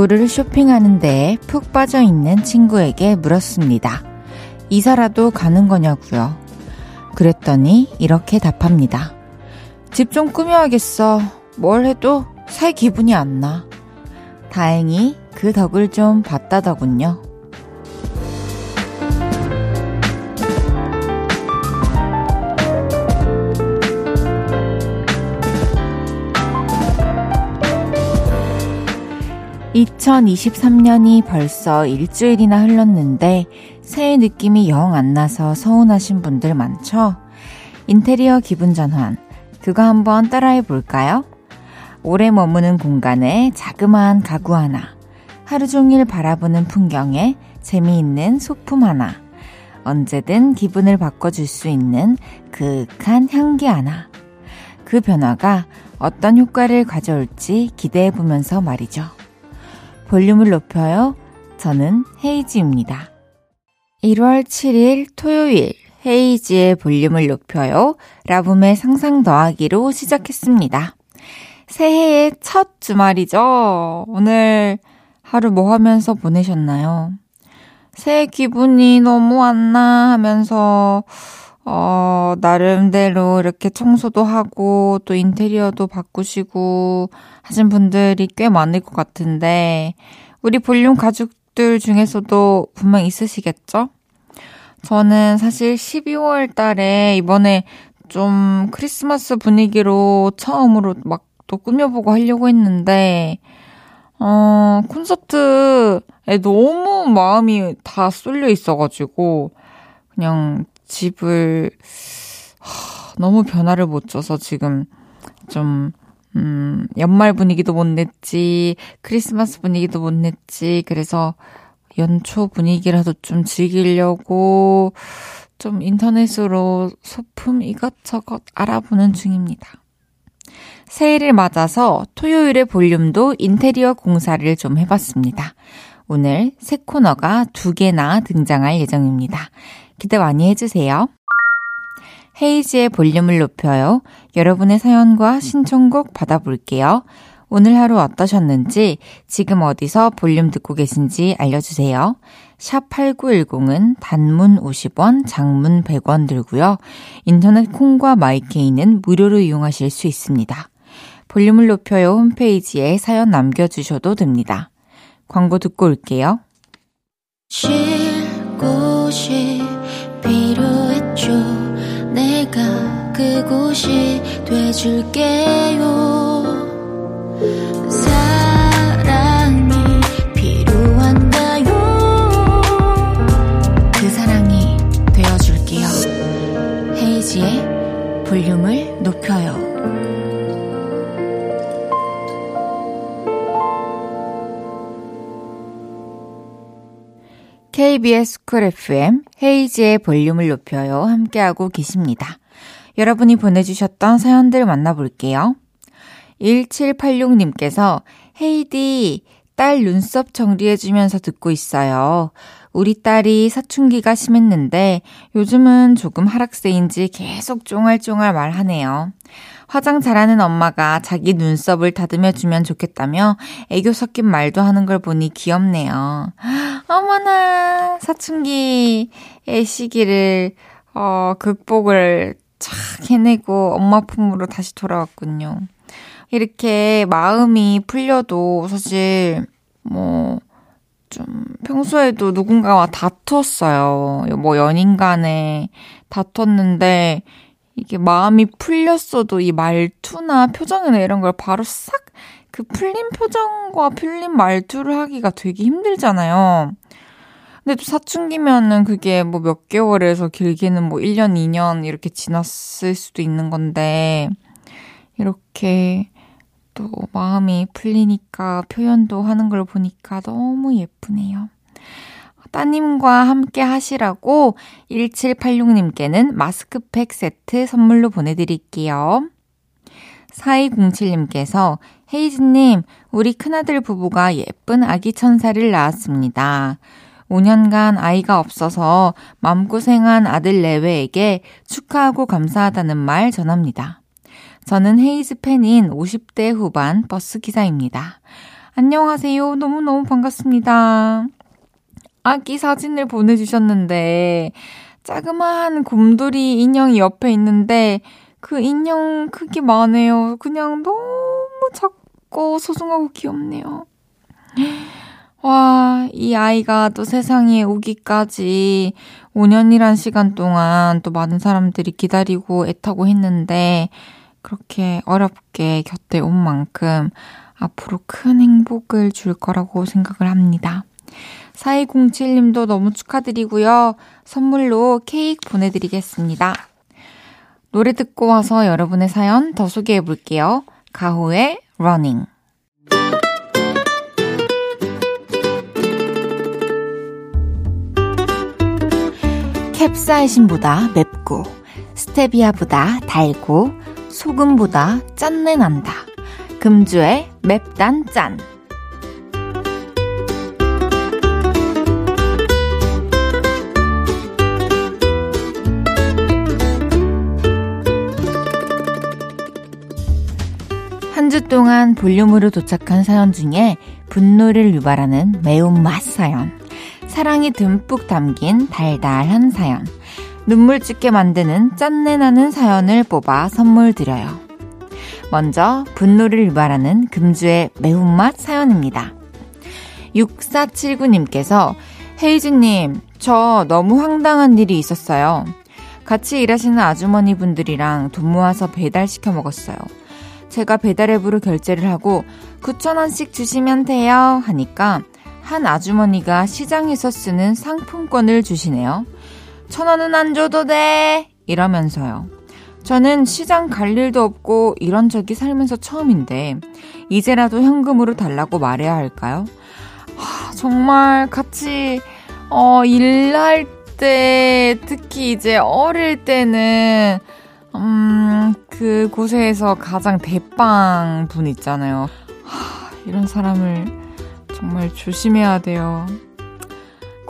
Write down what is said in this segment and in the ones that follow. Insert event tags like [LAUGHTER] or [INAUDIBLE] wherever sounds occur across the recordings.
가구를 쇼핑하는데 푹 빠져 있는 친구에게 물었습니다. 이사라도 가는 거냐고요. 그랬더니 이렇게 답합니다. 집 좀 꾸며야겠어. 뭘 해도 살 기분이 안 나. 다행히 그 덕을 좀 봤다더군요. 2023년이 벌써 일주일이나 흘렀는데 새해 느낌이 영 안 나서 서운하신 분들 많죠? 인테리어 기분 전환. 그거 한번 따라해 볼까요? 오래 머무는 공간에 자그마한 가구 하나. 하루 종일 바라보는 풍경에 재미있는 소품 하나. 언제든 기분을 바꿔줄 수 있는 그윽한 향기 하나. 그 변화가 어떤 효과를 가져올지 기대해 보면서 말이죠. 볼륨을 높여요. 저는 헤이지입니다. 1월 7일 토요일 헤이지의 볼륨을 높여요. 라붐의 상상 더하기로 시작했습니다. 새해의 첫 주말이죠. 오늘 하루 뭐 하면서 보내셨나요? 새해 기분이 너무 안 나 하면서 어, 나름대로 이렇게 청소도 하고 또 인테리어도 바꾸시고 하신 분들이 꽤 많을 것 같은데 우리 볼륨 가족들 중에서도 분명 있으시겠죠? 저는 사실 12월 달에 이번에 좀 크리스마스 분위기로 처음으로 막 또 꾸며보고 하려고 했는데, 어, 콘서트에 너무 마음이 다 쏠려 있어가지고, 그냥 집을 하, 너무 변화를 못 줘서 지금 좀 음, 연말 분위기도 못 냈지, 크리스마스 분위기도 못 냈지, 그래서 연초 분위기라도 좀 즐기려고 좀 인터넷으로 소품 이것저것 알아보는 중입니다. 새해를 맞아서 토요일의 볼륨도 인테리어 공사를 좀 해봤습니다. 오늘 새 코너가 두 개나 등장할 예정입니다. 기대 많이 해주세요. 헤이지의 볼륨을 높여요. 여러분의 사연과 신청곡 받아볼게요. 오늘 하루 어떠셨는지, 지금 어디서 볼륨 듣고 계신지 알려주세요. 샵 8910은 단문 50원, 장문 100원 들고요. 인터넷 콩과 마이케이는 무료로 이용하실 수 있습니다. 볼륨을 높여요 홈페이지에 사연 남겨주셔도 됩니다. 광고 듣고 올게요. 쉴 곳이 필요했죠. 내가 그곳이 돼줄게요. 사랑이? 그 되어줄게요. 헤이지의 볼륨을 KBS 쿨 FM 헤이지의 볼륨을 높여요. 함께하고 계십니다. 여러분이 보내주셨던 사연들 만나볼게요. 1786님께서 헤이디 딸 눈썹 정리해주면서 듣고 있어요. 우리 딸이 사춘기가 심했는데 요즘은 조금 하락세인지 계속 쫑알쫑알 말하네요. 화장 잘하는 엄마가 자기 눈썹을 다듬어 주면 좋겠다며 애교 섞인 말도 하는 걸 보니 귀엽네요. 어머나 사춘기의 시기를 어 극복을 착 해내고 엄마 품으로 다시 돌아왔군요. 이렇게 마음이 풀려도 사실 뭐 좀 평소에도 누군가와 다퉜어요. 뭐 연인 간에 다퉜는데 이게 마음이 풀렸어도 이 말투나 표정이나 이런 걸 바로 싹 그 풀린 표정과 풀린 말투를 하기가 되게 힘들잖아요. 근데 또 사춘기면은 그게 뭐 몇 개월에서 길게는 뭐 1년, 2년 이렇게 지났을 수도 있는 건데, 이렇게 또 마음이 풀리니까 표현도 하는 걸 보니까 너무 예쁘네요. 따님과 함께 하시라고 1786님께는 마스크팩 세트 선물로 보내드릴게요. 4207님께서 헤이즈님, 우리 큰아들 부부가 예쁜 아기 천사를 낳았습니다. 5년간 아이가 없어서 마음고생한 아들 내외에게 축하하고 감사하다는 말 전합니다. 저는 헤이즈 팬인 50대 후반 버스 기사입니다. 안녕하세요. 너무너무 반갑습니다. 아기 사진을 보내주셨는데, 자그마한 곰돌이 인형이 옆에 있는데, 그 인형 크기만 해요. 그냥 너무 작고 소중하고 귀엽네요. 와, 이 아이가 또 세상에 오기까지 5년이란 시간 동안 또 많은 사람들이 기다리고 애타고 했는데, 그렇게 어렵게 곁에 온 만큼 앞으로 큰 행복을 줄 거라고 생각을 합니다. 4207님도 너무 축하드리고요. 선물로 케이크 보내드리겠습니다. 노래 듣고 와서 여러분의 사연 더 소개해 볼게요. 가호의 Running. 캡사이신보다 맵고, 스테비아보다 달고, 소금보다 짠내 난다. 금주의 맵단 짠. 한 주 동안 볼륨으로 도착한 사연 중에 분노를 유발하는 매운맛 사연, 사랑이 듬뿍 담긴 달달한 사연, 눈물 찍게 만드는 짠내 나는 사연을 뽑아 선물 드려요. 먼저 분노를 유발하는 금주의 매운맛 사연입니다. 6479님께서 헤이즈님, 저 너무 황당한 일이 있었어요. 같이 일하시는 아주머니 분들이랑 돈 모아서 배달시켜 먹었어요. 제가 배달앱으로 결제를 하고 9,000원씩 주시면 돼요 하니까 한 아주머니가 시장에서 쓰는 상품권을 주시네요. 천 원은 안 줘도 돼! 이러면서요. 저는 시장 갈 일도 없고 이런 적이 살면서 처음인데, 이제라도 현금으로 달라고 말해야 할까요? 하, 정말 같이, 어, 일할 때, 특히 이제 어릴 때는, 음, 그 곳에서 가장 대빵 분 있잖아요. 하, 이런 사람을 정말 조심해야 돼요.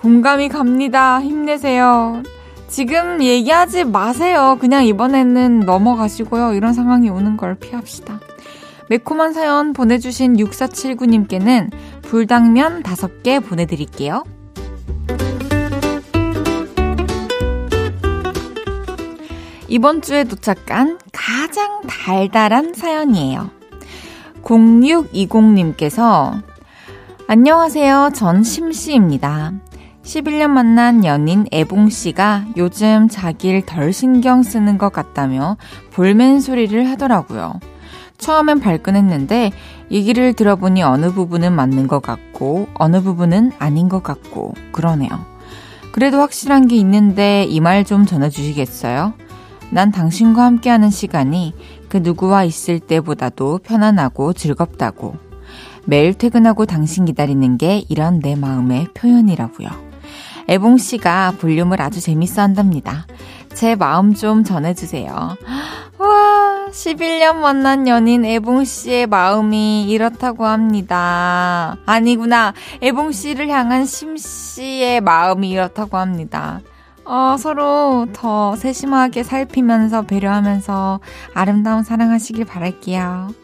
공감이 갑니다. 힘내세요. 지금 얘기하지 마세요. 그냥 이번에는 넘어가시고요. 이런 상황이 오는 걸 피합시다. 매콤한 사연 보내주신 6479님께는 불당면 5개 보내드릴게요. 이번 주에 도착한 가장 달달한 사연이에요. 0620님께서 안녕하세요. 전 심씨입니다. 11년 만난 연인 애봉 씨가 요즘 자기를 덜 신경 쓰는 것 같다며 볼멘 소리를 하더라고요. 처음엔 발끈했는데 얘기를 들어보니 어느 부분은 맞는 것 같고 어느 부분은 아닌 것 같고 그러네요. 그래도 확실한 게 있는데 이 말 좀 전해주시겠어요? 난 당신과 함께하는 시간이 그 누구와 있을 때보다도 편안하고 즐겁다고. 매일 퇴근하고 당신 기다리는 게 이런 내 마음의 표현이라고요. 애봉 씨가 볼륨을 아주 재밌어 한답니다. 제 마음 좀 전해주세요. [GASPS] 와, 11년 만난 연인 애봉 씨의 마음이 이렇다고 합니다. 아니구나. 애봉 씨를 향한 심 씨의 마음이 이렇다고 합니다. 어, 서로 더 세심하게 살피면서 배려하면서 아름다운 사랑하시길 바랄게요.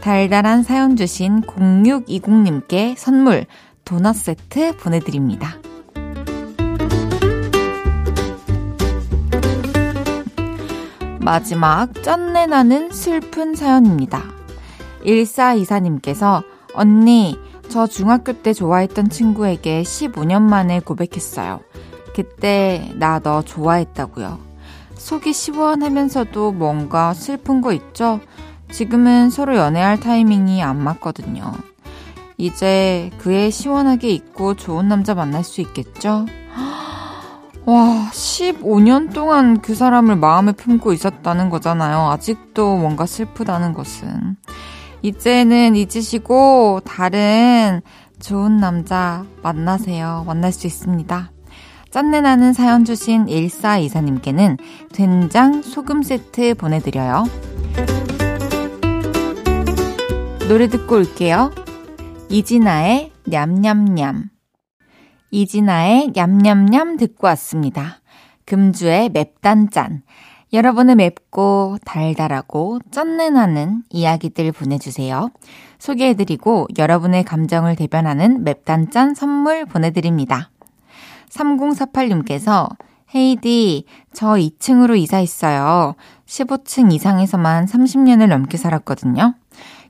달달한 사연 주신 0620님께 선물 도넛 세트 보내드립니다. 마지막 짠내 나는 슬픈 사연입니다. 1424님께서 언니, 저 중학교 때 좋아했던 친구에게 15년 만에 고백했어요. 그때 나 너 좋아했다고요. 속이 시원하면서도 뭔가 슬픈 거 있죠? 지금은 서로 연애할 타이밍이 안 맞거든요. 이제 그애 시원하게 있고 좋은 남자 만날 수 있겠죠? 와, 15년 동안 그 사람을 마음에 품고 있었다는 거잖아요. 아직도 뭔가 슬프다는 것은. 이제는 잊으시고 다른 좋은 남자 만나세요. 만날 수 있습니다. 짠내 나는 사연 주신 1424님께는 된장 소금 세트 보내드려요. 노래 듣고 올게요. 이진아의 냠냠냠. 이진아의 냠냠냠 듣고 왔습니다. 금주의 맵단짠. 여러분의 맵고 달달하고 쩐내나는 이야기들 보내주세요. 소개해드리고 여러분의 감정을 대변하는 맵단짠 선물 보내드립니다. 3048님께서 헤이디, 저 2층으로 이사했어요. 15층 이상에서만 30년을 넘게 살았거든요.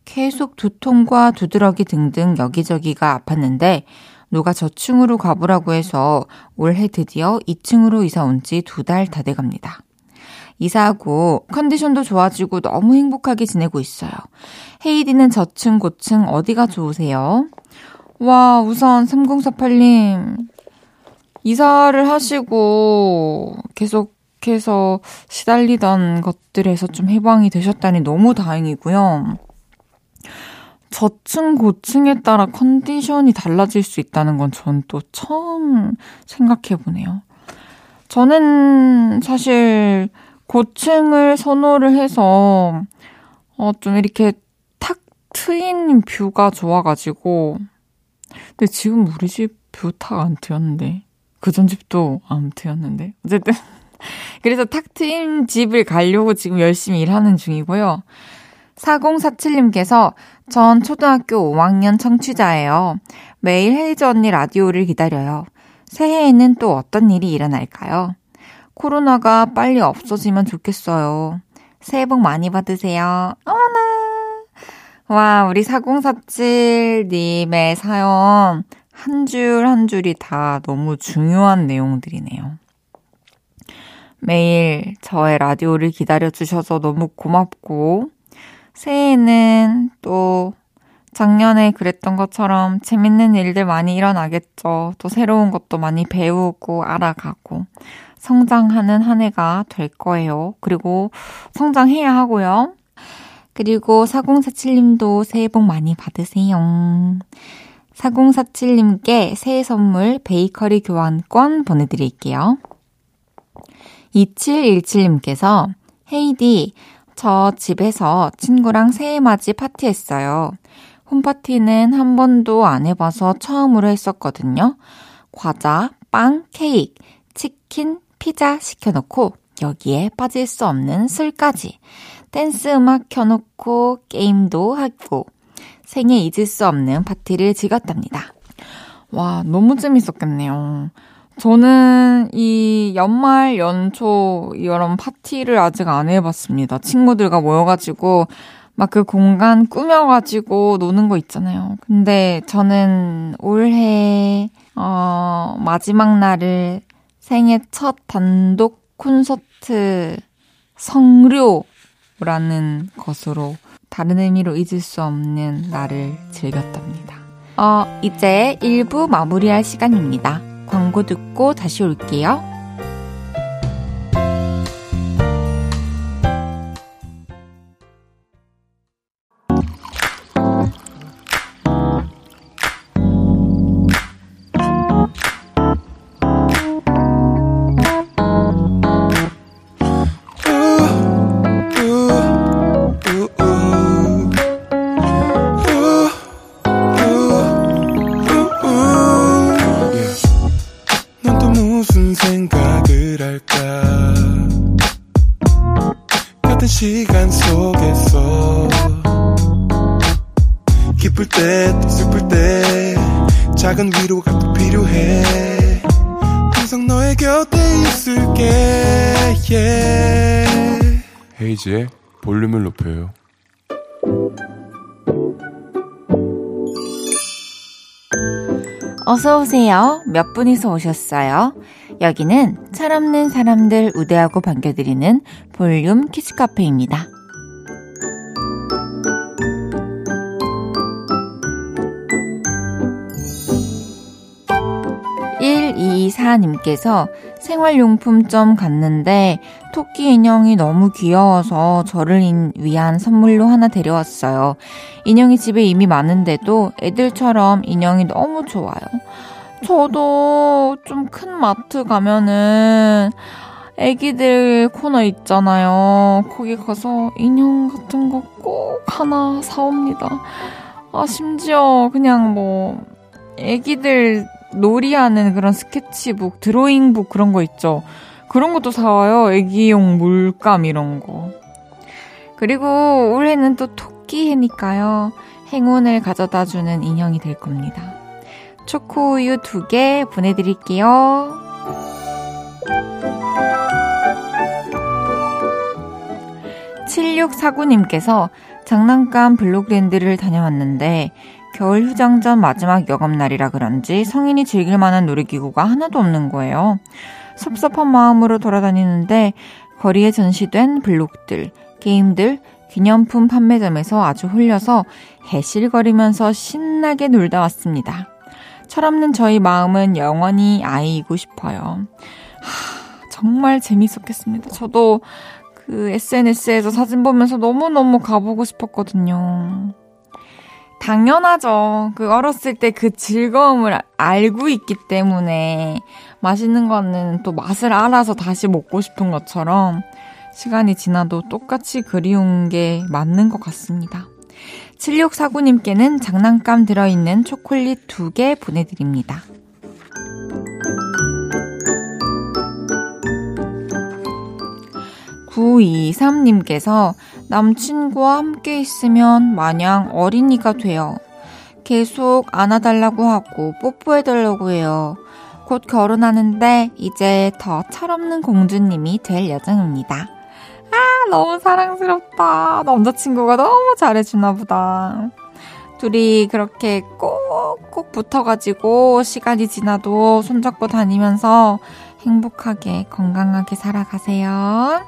계속 두통과 두드러기 등등 여기저기가 아팠는데 누가 저층으로 가보라고 해서 올해 드디어 2층으로 이사 온 지 두 달 다 돼갑니다. 이사하고 컨디션도 좋아지고 너무 행복하게 지내고 있어요. 헤이디는 저층, 고층 어디가 좋으세요? 와, 우선 3048님. 이사를 하시고 계속해서 시달리던 것들에서 좀 해방이 되셨다니 너무 다행이고요. 저층, 고층에 따라 컨디션이 달라질 수 있다는 건 전 또 처음 생각해 보네요. 저는 사실 고층을 선호를 해서, 어, 좀 이렇게 탁 트인 view가 좋아가지고, 근데 지금 우리 집 view 탁 안 트였는데, 그 전 집도 안 트였는데, 어쨌든. [LAUGHS] 그래서 탁 트인 집을 가려고 지금 열심히 일하는 중이고요. 4047님께서 전 초등학교 5학년 청취자예요. 매일 헤이즈 언니 라디오를 기다려요. 새해에는 또 어떤 일이 일어날까요? 코로나가 빨리 없어지면 좋겠어요. 새해 복 많이 받으세요. 어머나! 와, 우리 4047님의 사연 한 줄 한 줄이 다 너무 중요한 내용들이네요. 매일 저의 라디오를 기다려주셔서 너무 고맙고, 새해에는 또 작년에 그랬던 것처럼 재밌는 일들 많이 일어나겠죠. 또 새로운 것도 많이 배우고 알아가고 성장하는 한 해가 될 거예요. 그리고 성장해야 하고요. 그리고 4047님도 새해 복 많이 받으세요. 4047님께 새해 선물 베이커리 교환권 보내드릴게요. 2717님께서 헤이디, 저 집에서 친구랑 새해 맞이 파티했어요. 홈파티는 한 번도 안 해봐서 처음으로 했었거든요. 과자, 빵, 케이크, 치킨, 피자 시켜놓고 여기에 빠질 수 없는 술까지. 댄스 음악 켜놓고 게임도 하고 생애 잊을 수 없는 파티를 즐겼답니다. 와, 너무 재밌었겠네요. 저는 이 연말 연초 이런 파티를 아직 안 해봤습니다. 친구들과 모여가지고 막 그 공간 꾸며가지고 노는 거 있잖아요. 근데 저는 올해 어 마지막 날을 생애 첫 단독 콘서트 성료라는 것으로 다른 의미로 잊을 수 없는 날을 즐겼답니다. 어, 이제 1부 마무리할 시간입니다. 광고 듣고 다시 올게요. 어서 오세요. 몇 분이서 오셨어요? 여기는 철없는 사람들 우대하고 반겨드리는 볼륨 키즈 카페입니다. 1224님께서 생활용품점 갔는데 토끼 인형이 너무 귀여워서 저를 위한 선물로 하나 데려왔어요. 인형이 집에 이미 많은데도 애들처럼 인형이 너무 좋아요. 저도 좀 큰 마트 가면은 애기들 코너 있잖아요. 거기 가서 인형 같은 거 꼭 하나 사옵니다. 아, 심지어 그냥 뭐, 애기들 놀이하는 그런 스케치북, 드로잉북 그런 거 있죠. 그런 것도 사와요. 애기용 물감 이런 거. 그리고 올해는 또 토끼 해니까요. 행운을 가져다 주는 인형이 될 겁니다. 초코우유 두 개 보내드릴게요. 7649님께서 장난감 블록랜드를 다녀왔는데 겨울 휴장 전 마지막 여금날이라 그런지 성인이 즐길 만한 놀이기구가 하나도 없는 거예요. 섭섭한 마음으로 돌아다니는데 거리에 전시된 블록들, 게임들, 기념품 판매점에서 아주 홀려서 해실거리면서 신나게 놀다 왔습니다. 철없는 저희 마음은 영원히 아이이고 싶어요. 하, 정말 재밌었겠습니다. 저도 그 SNS에서 사진 보면서 너무너무 가보고 싶었거든요. 당연하죠. 그 어렸을 때 그 즐거움을 알고 있기 때문에 맛있는 거는 또 맛을 알아서 다시 먹고 싶은 것처럼 시간이 지나도 똑같이 그리운 게 맞는 것 같습니다. 7649님께는 장난감 들어있는 초콜릿 2개 보내드립니다. 923님께서 남친과 함께 있으면 마냥 어린이가 돼요. 계속 안아달라고 하고 뽀뽀해달라고 해요. 곧 결혼하는데 이제 더 철없는 공주님이 될 예정입니다. 아, 너무 사랑스럽다. 남자친구가 너무 잘해주나 보다. 둘이 그렇게 꼭꼭 붙어가지고 시간이 지나도 손잡고 다니면서 행복하게 건강하게 살아가세요.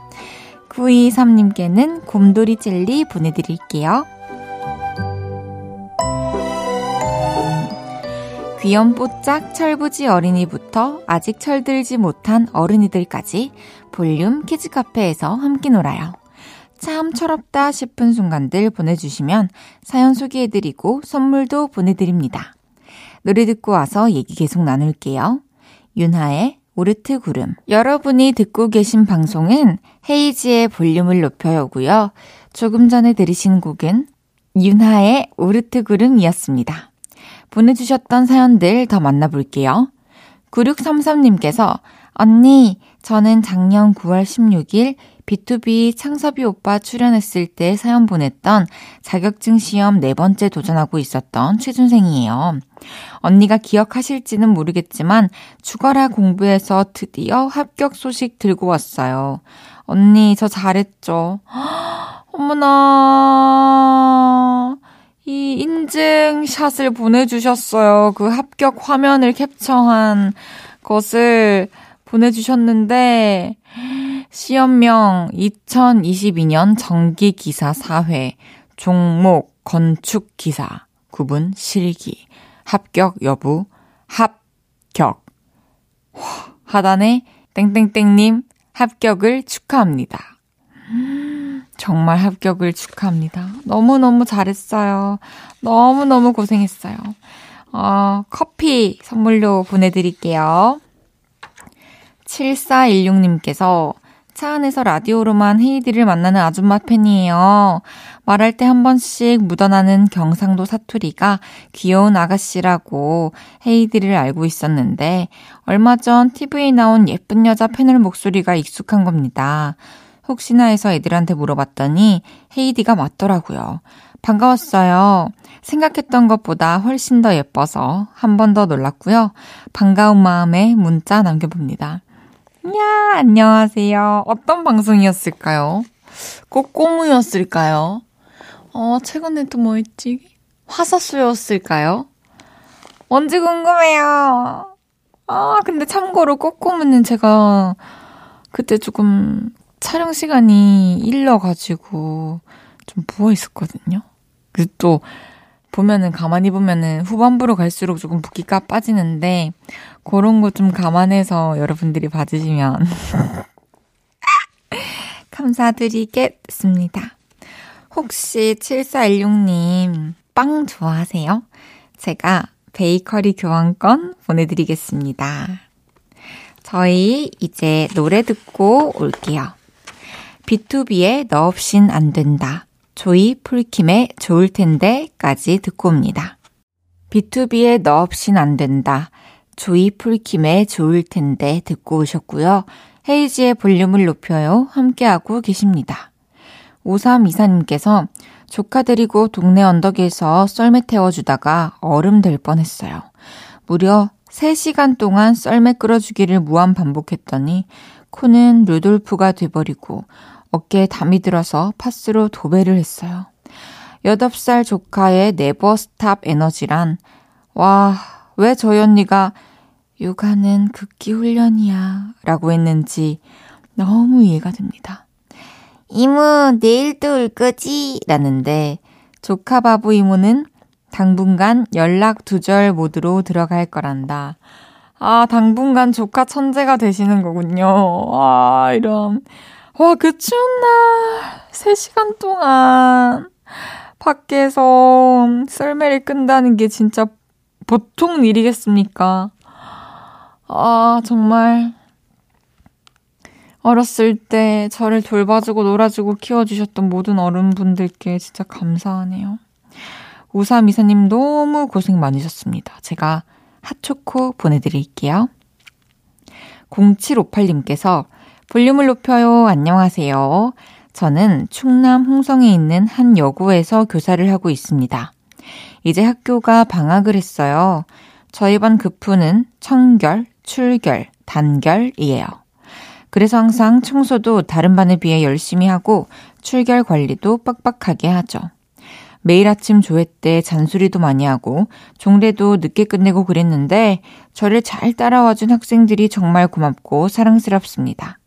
923님께는 곰돌이 젤리 보내드릴게요. 귀염뽀짝 철부지 어린이부터 아직 철들지 못한 어른이들까지 볼륨 키즈카페에서 함께 놀아요. 참 철없다 싶은 순간들 보내주시면 사연 소개해드리고 선물도 보내드립니다. 노래 듣고 와서 얘기 계속 나눌게요. 윤하의 오르트 구름. 여러분이 듣고 계신 방송은 헤이지의 볼륨을 높여요고요. 조금 전에 들으신 곡은 윤하의 오르트 구름이었습니다. 보내주셨던 사연들 더 만나볼게요. 9633님께서 언니, 저는 작년 9월 16일 B2B 창섭이 오빠 출연했을 때 사연 보냈던 자격증 시험 네 번째 도전하고 있었던 취준생이에요. 언니가 기억하실지는 모르겠지만 죽어라 공부해서 드디어 합격 소식 들고 왔어요. 언니, 저 잘했죠? [GASPS] 어머나. 이 인증샷을 보내주셨어요. 그 합격 화면을 캡처한 것을 보내주셨는데, 시험명 2022년 정기기사 4회, 종목 건축기사, 구분 실기, 합격 여부, 합격. 하단에 땡땡땡님 합격을 축하합니다. 정말 합격을 축하합니다. 너무너무 잘했어요. 너무너무 고생했어요. 어, 커피 선물로 보내드릴게요. 7416님께서 차 안에서 라디오로만 헤이디를 만나는 아줌마 팬이에요. 말할 때 한 번씩 묻어나는 경상도 사투리가 귀여운 아가씨라고 헤이디를 알고 있었는데 얼마 전 TV에 나온 예쁜 여자 패널 목소리가 익숙한 겁니다. 혹시나 해서 애들한테 물어봤더니 헤이디가 맞더라고요. 반가웠어요. 생각했던 것보다 훨씬 더 예뻐서 한 번 더 놀랐고요. 반가운 마음에 문자 남겨봅니다. 야, 안녕하세요. 어떤 방송이었을까요? 꼬꼬무였을까요? 어, 최근에 또 뭐 했지? 화사수였을까요? 뭔지 궁금해요. 아, 근데 참고로 꼬꼬무는 제가 그때 조금 촬영 시간이 일러가지고 좀 부어 있었거든요. 그래서 또 보면은 가만히 보면은 후반부로 갈수록 조금 붓기가 빠지는데 그런 거 좀 감안해서 여러분들이 봐주시면 [LAUGHS] 감사드리겠습니다. 혹시 7416님 빵 좋아하세요? 제가 베이커리 교환권 보내드리겠습니다. 저희 이제 노래 듣고 올게요. B2B의 너 없인 안 된다. 조이 풀킴의 좋을 텐데까지 듣고 옵니다. B2B의 너 없인 안 된다. 조이 풀킴의 좋을 텐데 듣고 오셨고요. 헤이즈의 볼륨을 높여요. 함께하고 계십니다. 5324님께서 조카 데리고 동네 언덕에서 썰매 태워주다가 얼음 될 뻔했어요. 무려 3시간 동안 썰매 끌어주기를 무한 반복했더니 코는 루돌프가 돼버리고 어깨에 담이 들어서 파스로 도배를 했어요. 8살 조카의 never stop 에너지란 와, 왜 저희 언니가 육아는 극기 훈련이야 라고 했는지 너무 이해가 됩니다. 이모, 내일도 올 거지? 라는데 조카 바보 이모는 당분간 연락 두절 모드로 들어갈 거란다. 아, 당분간 조카 천재가 되시는 거군요. 아, 이런. 와, 그 추운 날, 3시간 동안 밖에서 썰매를 끈다는 게 진짜 보통 일이겠습니까? 아, 정말. 어렸을 때 저를 돌봐주고 놀아주고 키워주셨던 모든 어른분들께 진짜 감사하네요. 우사미사님 너무 고생 많으셨습니다. 제가 핫초코 보내드릴게요. 0758님께서 볼륨을 높여요. 안녕하세요. 저는 충남 홍성에 있는 한 여고에서 교사를 하고 있습니다. 이제 학교가 방학을 했어요. 저희 반 급부는 청결, 출결, 단결이에요. 그래서 항상 청소도 다른 반에 비해 열심히 하고 출결 관리도 빡빡하게 하죠. 매일 아침 조회 때 잔소리도 많이 하고 종례도 늦게 끝내고 그랬는데 저를 잘 따라와준 학생들이 정말 고맙고 사랑스럽습니다.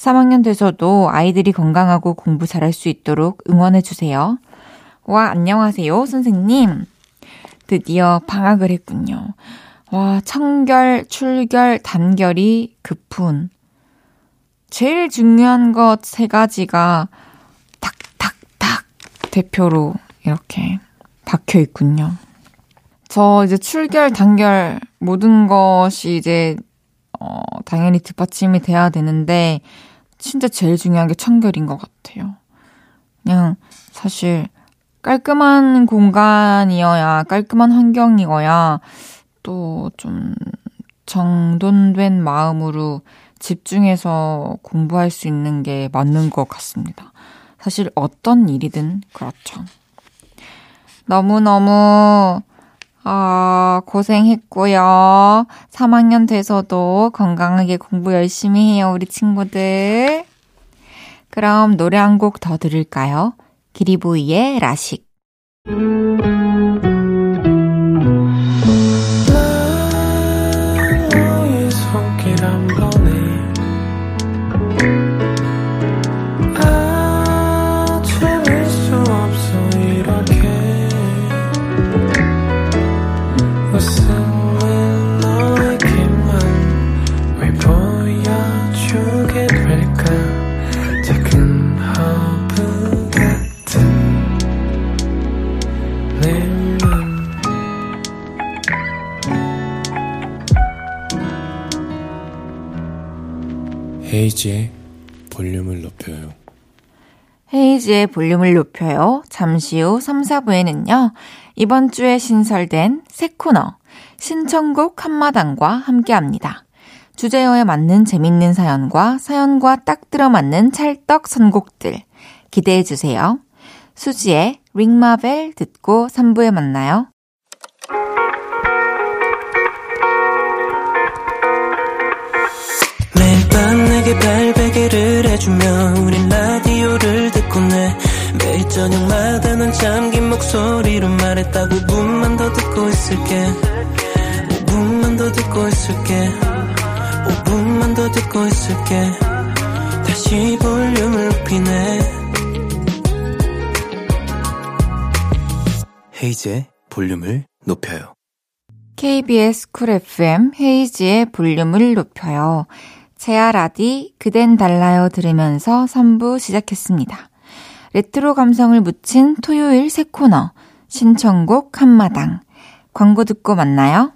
3학년 돼서도 아이들이 건강하고 공부 잘할 수 있도록 응원해주세요. 와, 안녕하세요, 선생님. 드디어 방학을 했군요. 와, 청결, 출결, 단결이 급훈. 제일 중요한 것 세 가지가 탁 탁 탁 대표로 이렇게 박혀 있군요. 저 이제 출결, 단결 모든 것이 이제 어 당연히 뒷받침이 돼야 되는데 진짜 제일 중요한 게 청결인 것 같아요. 그냥 사실 깔끔한 공간이어야 깔끔한 환경이어야 또 좀 정돈된 마음으로 집중해서 공부할 수 있는 게 맞는 것 같습니다. 사실 어떤 일이든 그렇죠. 너무너무, 아, 고생했고요. 3학년 돼서도 건강하게 공부 열심히 해요, 우리 친구들. 그럼 노래 한 곡 더 들을까요? 기리보이의 라식. 헤이지의 볼륨을 높여요. 잠시 후 3, 4부에는요. 이번 주에 신설된 새 코너 신청곡 한마당과 함께 합니다. 주제어에 맞는 재밌는 사연과 사연과 딱 들어맞는 찰떡 선곡들 기대해 주세요. 수지의 링마벨 듣고 3부에 만나요. 매일 밤 내게 발베개를 해주며 우린 라디오를 내 매일 저녁마다 난 잠긴 목소리로 말했다 5분만 더 듣고 있을게. 5분만 더 듣고 있을게. 5분만 더 듣고 있을게. 다시 볼륨을 높이네. 헤이즈의 볼륨을 높여요. KBS Cool FM 헤이즈의 볼륨을 높여요. 제아라디 그댄 달라요 들으면서 3부 시작했습니다. 레트로 감성을 묻힌 토요일 새 코너 신청곡 한마당 광고 듣고 만나요.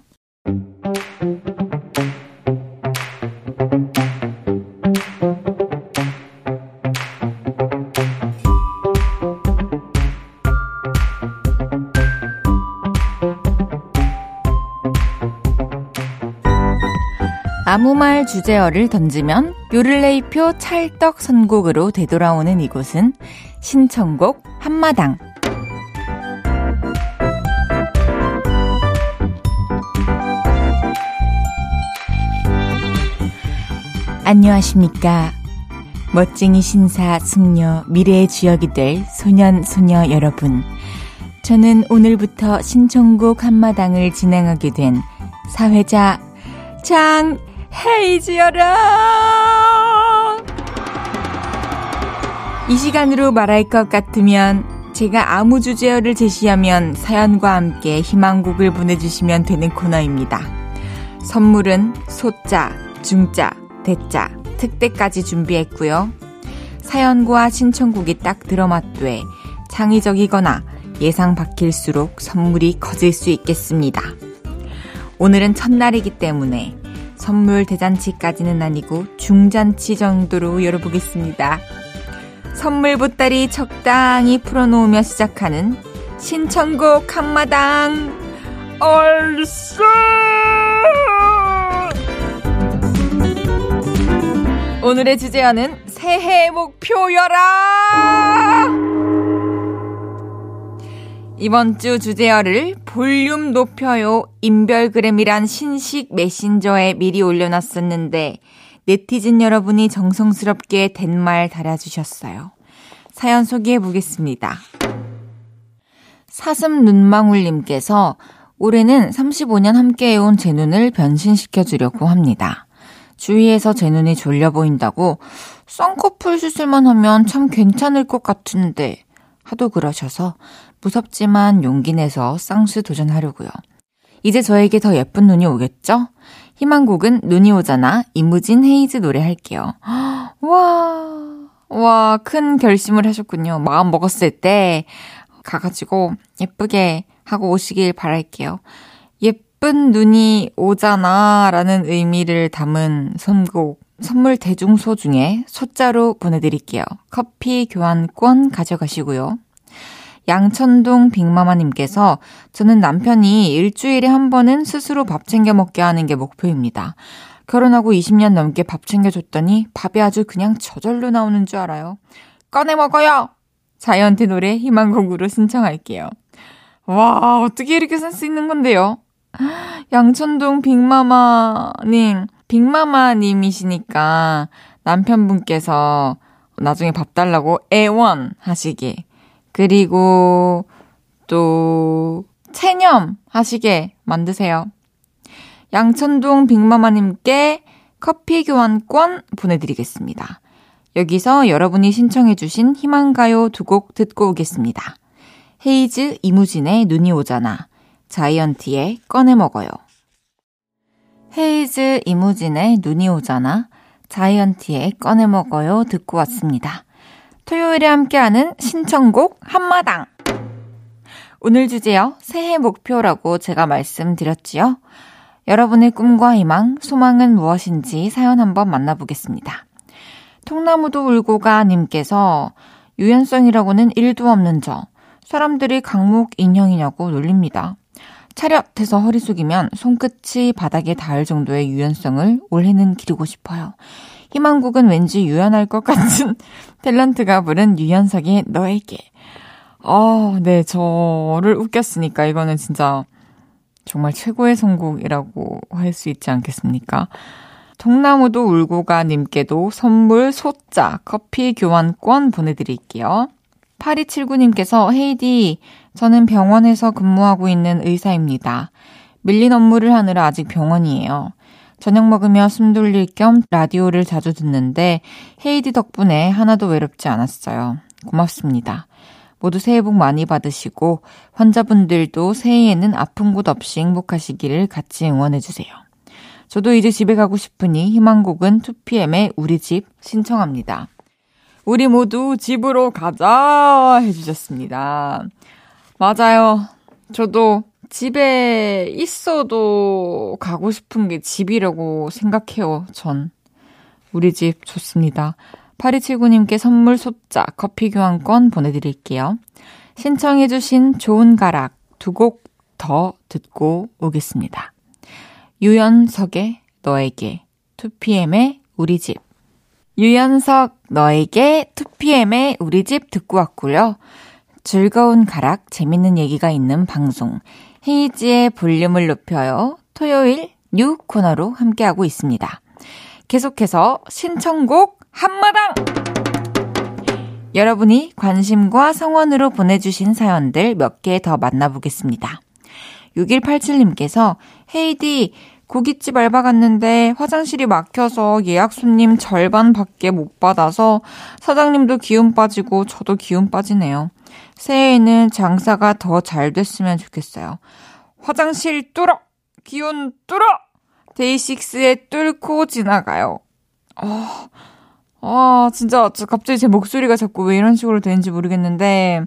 아무 말 주제어를 던지면 요를레이표 찰떡 선곡으로 되돌아오는 이곳은 신청곡 한마당. 안녕하십니까. 멋쟁이 신사, 승려, 미래의 주역이 될 소년, 소녀 여러분. 저는 오늘부터 신청곡 한마당을 진행하게 된 사회자 장 헤이즈여라! 이 시간으로 말할 것 같으면 제가 아무 주제어를 제시하면 사연과 함께 희망곡을 보내주시면 되는 코너입니다. 선물은 소자, 중자, 대자, 특대까지 준비했고요. 사연과 신청곡이 딱 들어맞되 창의적이거나 예상 밖일수록 선물이 커질 수 있겠습니다. 오늘은 첫날이기 때문에 선물 대잔치까지는 아니고 중잔치 정도로 열어보겠습니다. 선물 보따리 적당히 풀어놓으며 시작하는 신청곡 한마당 얼쑤 오늘의 주제어는 새해 목표여라! 이번 주 주제어를 볼륨 높여요 인별그램이란 신식 메신저에 미리 올려놨었는데 네티즌 여러분이 정성스럽게 댄말 달아주셨어요. 사연 소개해 보겠습니다. 사슴 눈망울님께서 올해는 35년 함께해온 제 눈을 변신시켜 주려고 합니다. 주위에서 제 눈이 졸려 보인다고 쌍꺼풀 수술만 하면 참 괜찮을 것 같은데 하도 그러셔서 무섭지만 용기 내서 쌍수 도전하려고요. 이제 저에게 더 예쁜 눈이 오겠죠? 희망곡은 눈이 오잖아 이무진 헤이즈 노래 할게요. [GASPS] 와, 와, 큰 결심을 하셨군요. 마음 먹었을 때 가가지고 예쁘게 하고 오시길 바랄게요. 예쁜 눈이 오잖아 라는 의미를 담은 선곡 선물 대중소 중에 소자로 보내드릴게요. 커피 교환권 가져가시고요. 양천동 빅마마님께서 저는 남편이 일주일에 한 번은 스스로 밥 챙겨 먹게 하는 게 목표입니다. 결혼하고 20년 넘게 밥 챙겨줬더니 밥이 아주 그냥 저절로 나오는 줄 알아요. 꺼내 먹어요! 자이언티 노래 희망곡으로 신청할게요. 와, 어떻게 이렇게 센스 있는 건데요? 양천동 빅마마님, 빅마마님이시니까 남편분께서 나중에 밥 달라고 애원 하시기. 그리고 또 체념 하시게 만드세요. 양천동 빅마마님께 커피 교환권 보내드리겠습니다. 여기서 여러분이 신청해주신 희망가요 두 곡 듣고 오겠습니다. 헤이즈 이무진의 눈이 오잖아. 자이언티의 꺼내 먹어요. 헤이즈 이무진의 눈이 오잖아. 자이언티의 꺼내 먹어요 듣고 왔습니다. 토요일에 함께하는 신청곡 한마당. 오늘 주제요. 새해 목표라고 제가 말씀드렸지요. 여러분의 꿈과 희망, 소망은 무엇인지 사연 한번 만나보겠습니다. 통나무도 울고 가 님께서 유연성이라고는 1도 없는 저. 사람들이 강목 인형이냐고 놀립니다. 차렷해서 허리 숙이면 손끝이 바닥에 닿을 정도의 유연성을 올해는 기르고 싶어요. 희망곡은 왠지 유연할 것 같은 [LAUGHS] 탤런트가 부른 유연석의 너에게. 어, 네, 저를 웃겼으니까 이거는 진짜 정말 최고의 선곡이라고 할 수 있지 않겠습니까? 통나무도 울고 가 님께도 선물 소자 커피 교환권 보내드릴게요. 8279님께서 헤이디, 저는 병원에서 근무하고 있는 의사입니다. 밀린 업무를 하느라 아직 병원이에요. 저녁 먹으며 숨 돌릴 겸 라디오를 자주 듣는데 헤이디 덕분에 하나도 외롭지 않았어요. 고맙습니다. 모두 새해 복 많이 받으시고 환자분들도 새해에는 아픈 곳 없이 행복하시기를 같이 응원해주세요. 저도 이제 집에 가고 싶으니 희망곡은 2PM의 우리 집 신청합니다. 우리 모두 집으로 가자 해주셨습니다. 맞아요. 저도 집에 있어도 가고 싶은 게 집이라고 생각해요, 전. 우리 집 좋습니다. 8279님께 선물 소자 커피 교환권 보내드릴게요. 신청해주신 좋은 가락 두 곡 더 듣고 오겠습니다. 유연석의 너에게 2PM의 우리 집. 유연석, 너에게 2PM의 우리 집 듣고 왔고요. 즐거운 가락, 재밌는 얘기가 있는 방송. 헤이즈의 볼륨을 높여요. 토요일 new 코너로 함께하고 있습니다. 계속해서 신청곡 한마당! 여러분이 관심과 성원으로 보내주신 사연들 몇 개 더 만나보겠습니다. 6187님께서 헤이디 고깃집 알바 갔는데 화장실이 막혀서 예약 손님 절반 밖에 못 받아서 사장님도 기운 빠지고 저도 기운 빠지네요. 새해에는 장사가 더 잘 됐으면 좋겠어요. 화장실 뚫어! 기운 뚫어! 데이식스에 뚫고 지나가요. 아, 아, 진짜, 갑자기 제 목소리가 자꾸 왜 이런 식으로 되는지 모르겠는데,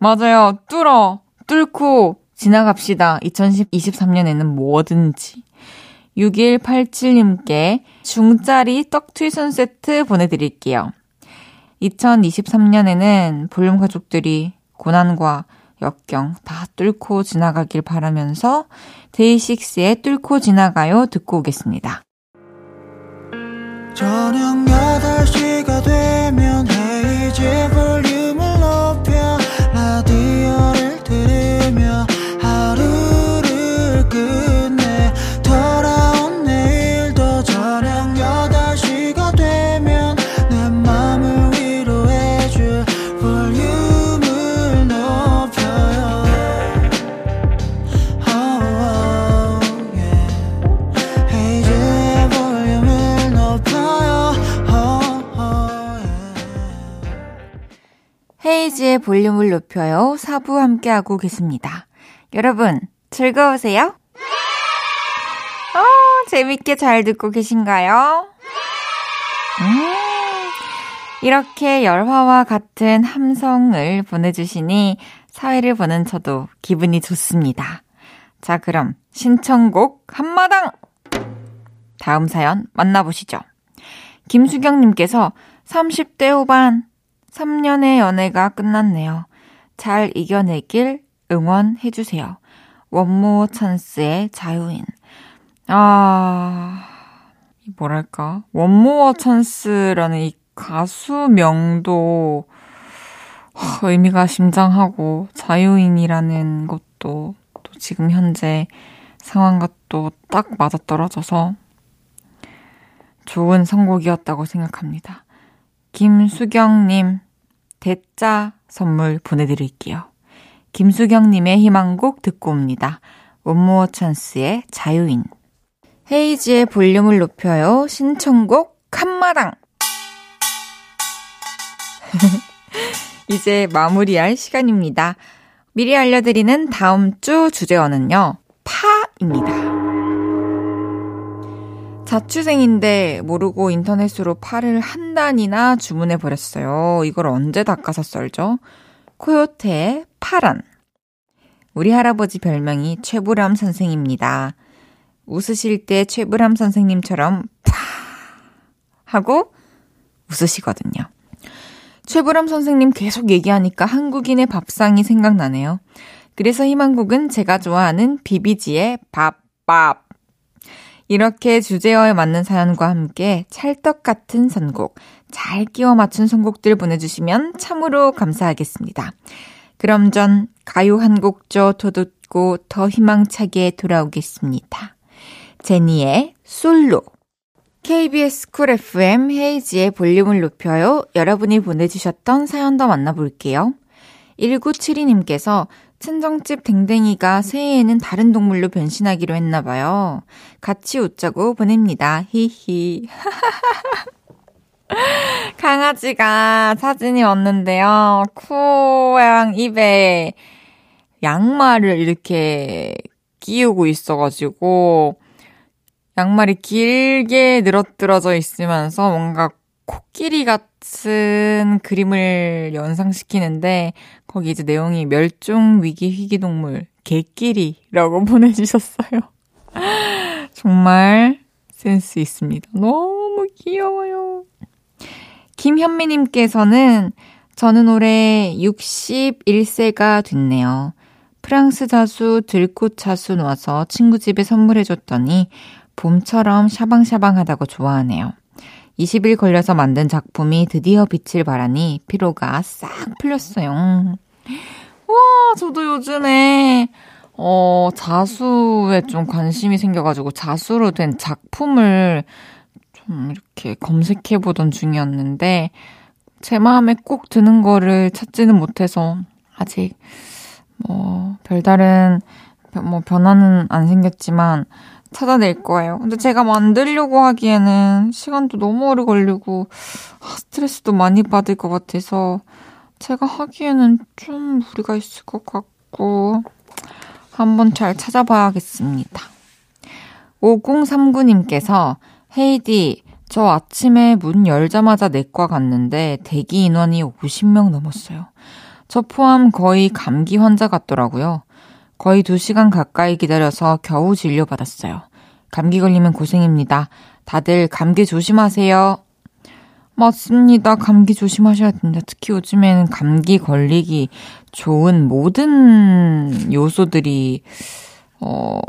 맞아요. 뚫어, 뚫고 지나갑시다. 2023년에는 뭐든지. 6187님께 중짜리 떡튀순 세트 보내드릴게요. 2023년에는 볼륨 가족들이 고난과 역경 다 뚫고 지나가길 바라면서 데이식스의 뚫고 지나가요 듣고 오겠습니다. 저녁 8시가 되면 헤이즈 볼륨 볼륨을 높여요 4부 함께하고 계십니다. 여러분 즐거우세요? 어, 재밌게 잘 듣고 계신가요? 음, 이렇게 열화와 같은 함성을 보내주시니 사회를 보는 저도 기분이 좋습니다. 자, 그럼 신청곡 한마당! 다음 사연 만나보시죠. 김수경님께서 30대 후반 3년의 연애가 끝났네요. 잘 이겨내길 응원해주세요. 원모 찬스의 자유인. 아, 뭐랄까. 원모어 찬스라는 이 가수명도 의미가 심장하고 자유인이라는 것도 또 지금 현재 상황과 또 딱 맞아떨어져서 좋은 선곡이었다고 생각합니다. 김수경님, 대짜 선물 보내드릴게요. 김수경님의 희망곡 듣고 옵니다. 원모어 찬스의 자유인. 헤이지의 볼륨을 높여요. 신청곡 한마당. [LAUGHS] 이제 마무리할 시간입니다. 미리 알려드리는 다음 주 주제어는요. 파입니다. 자취생인데 모르고 인터넷으로 파를 한 단이나 주문해 버렸어요. 이걸 언제 닦아서 썰죠? 코요태의 파란. 우리 할아버지 별명이 최불암 선생입니다. 웃으실 때 최불암 선생님처럼 파 하고 웃으시거든요. 최불암 선생님 계속 얘기하니까 한국인의 밥상이 생각나네요. 그래서 희망곡은 제가 좋아하는 비비지의 BOP BOP. 이렇게 주제어에 맞는 사연과 함께 찰떡 같은 선곡, 잘 끼워 맞춘 선곡들 보내주시면 참으로 감사하겠습니다. 그럼 전 가요 한 곡조 더 듣고 더 희망차게 돌아오겠습니다. 제니의 솔로. KBS Cool FM 헤이즈의 볼륨을 높여요. 여러분이 보내주셨던 사연 더 만나볼게요. 1972님께서 친정집 댕댕이가 새해에는 다른 동물로 변신하기로 했나 봐요. 같이 웃자고 보냅니다. 히히. [LAUGHS] 강아지가 사진이 왔는데요. 코랑 입에 양말을 이렇게 끼우고 있어가지고, 양말이 길게 늘어뜨려져 있으면서 뭔가 코끼리 같은 그림을 연상시키는데 거기 이제 내용이 멸종 위기 희귀 동물 개끼리라고 [LAUGHS] 보내주셨어요. [LAUGHS] 정말 센스 있습니다. 너무 귀여워요. 김현미님께서는 저는 올해 61세가 됐네요. 프랑스 자수 들꽃 차수 놓아서 친구 집에 선물해줬더니 봄처럼 샤방샤방하다고 좋아하네요. 20일 걸려서 만든 작품이 드디어 빛을 발하니 피로가 싹 풀렸어요. 와, 저도 요즘에 어, 자수에 좀 관심이 생겨가지고 자수로 된 작품을 좀 이렇게 검색해 보던 중이었는데, 제 마음에 꼭 드는 거를 찾지는 못해서, 아직, 뭐, 별다른, 뭐, 변화는 안 생겼지만, 찾아낼 거예요. 근데 제가 만들려고 하기에는 시간도 너무 오래 걸리고, 아, 스트레스도 많이 받을 것 같아서, 제가 하기에는 좀 무리가 있을 것 같고, 한번 잘 찾아봐야겠습니다. 5039님께서 헤이디, 저 아침에 문 열자마자 내과 갔는데 대기 인원이 50명 넘었어요. 저 포함 거의 감기 환자 같더라고요. 거의 2시간 가까이 기다려서 겨우 진료받았어요. 감기 걸리면 고생입니다. 다들 감기 조심하세요. 맞습니다. 감기 조심하셔야 됩니다. 특히 요즘에는 감기 걸리기 좋은 모든 요소들이, 어,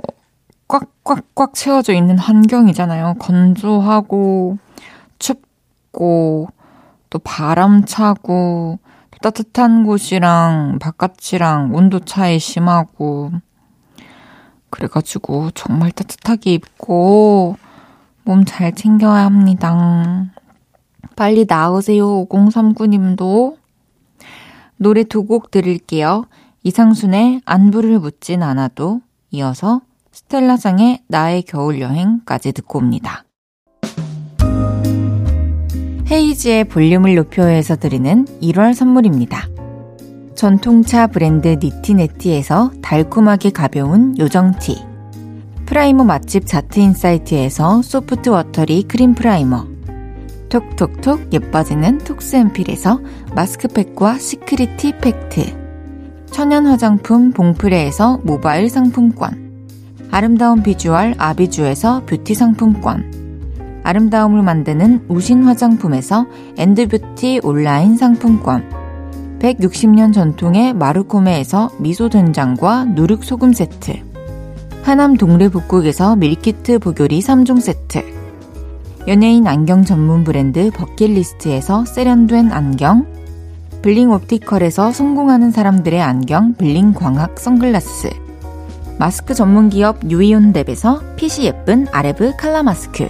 꽉꽉꽉 채워져 있는 환경이잖아요. 건조하고, 춥고, 또 바람 차고, 또 따뜻한 곳이랑 바깥이랑 온도 차이 심하고, 그래가지고 정말 따뜻하게 입고, 몸 잘 챙겨야 합니다. 빨리 나으세요, 5039님도. 노래 두 곡 들을게요. 이상순의 안부를 묻진 않아도 이어서 스텔라상의 나의 겨울 여행까지 듣고 옵니다. 헤이즈의 볼륨을 높여서 드리는 1월 선물입니다. 전통차 브랜드 니티네티에서 달콤하게 가벼운 요정티. primer 맛집 자트인사이트에서 soft watery cream primer. 톡톡톡 예뻐지는 톡스앰필에서 마스크팩과 시크릿티 팩트 천연 화장품 봉프레에서 모바일 상품권 아름다운 비주얼 아비주에서 뷰티 상품권 아름다움을 만드는 우신 화장품에서 엔드뷰티 온라인 상품권. 160년 전통의 마르코메에서 미소된장과 누룩소금 세트. 하남 동래북국에서 밀키트 보교리 3종 세트. 연예인 안경 전문 브랜드 버킷리스트에서 세련된 안경, 블링 옵티컬에서 성공하는 사람들의 안경 블링 광학 선글라스, 마스크 전문 기업 유이온랩에서 핏이 예쁜 아레브 칼라 마스크,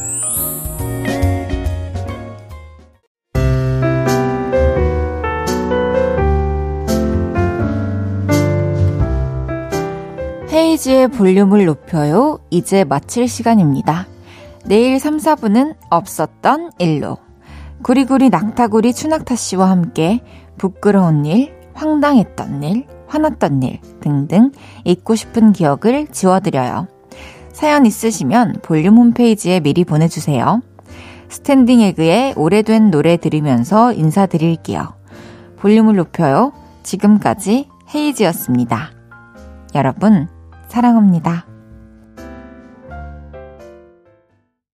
헤이즈의 볼륨을 높여요. 이제 마칠 시간입니다. 내일 3, 4분은 없었던 일로. 구리구리 낙타구리 추낙타 씨와 함께 부끄러운 일, 황당했던 일, 화났던 일 등등 잊고 싶은 기억을 지워드려요. 사연 있으시면 볼륨 홈페이지에 미리 보내주세요. 스탠딩 에그의 오래된 노래 들으면서 인사드릴게요. 볼륨을 높여요. 지금까지 헤이즈였습니다. 여러분, 사랑합니다.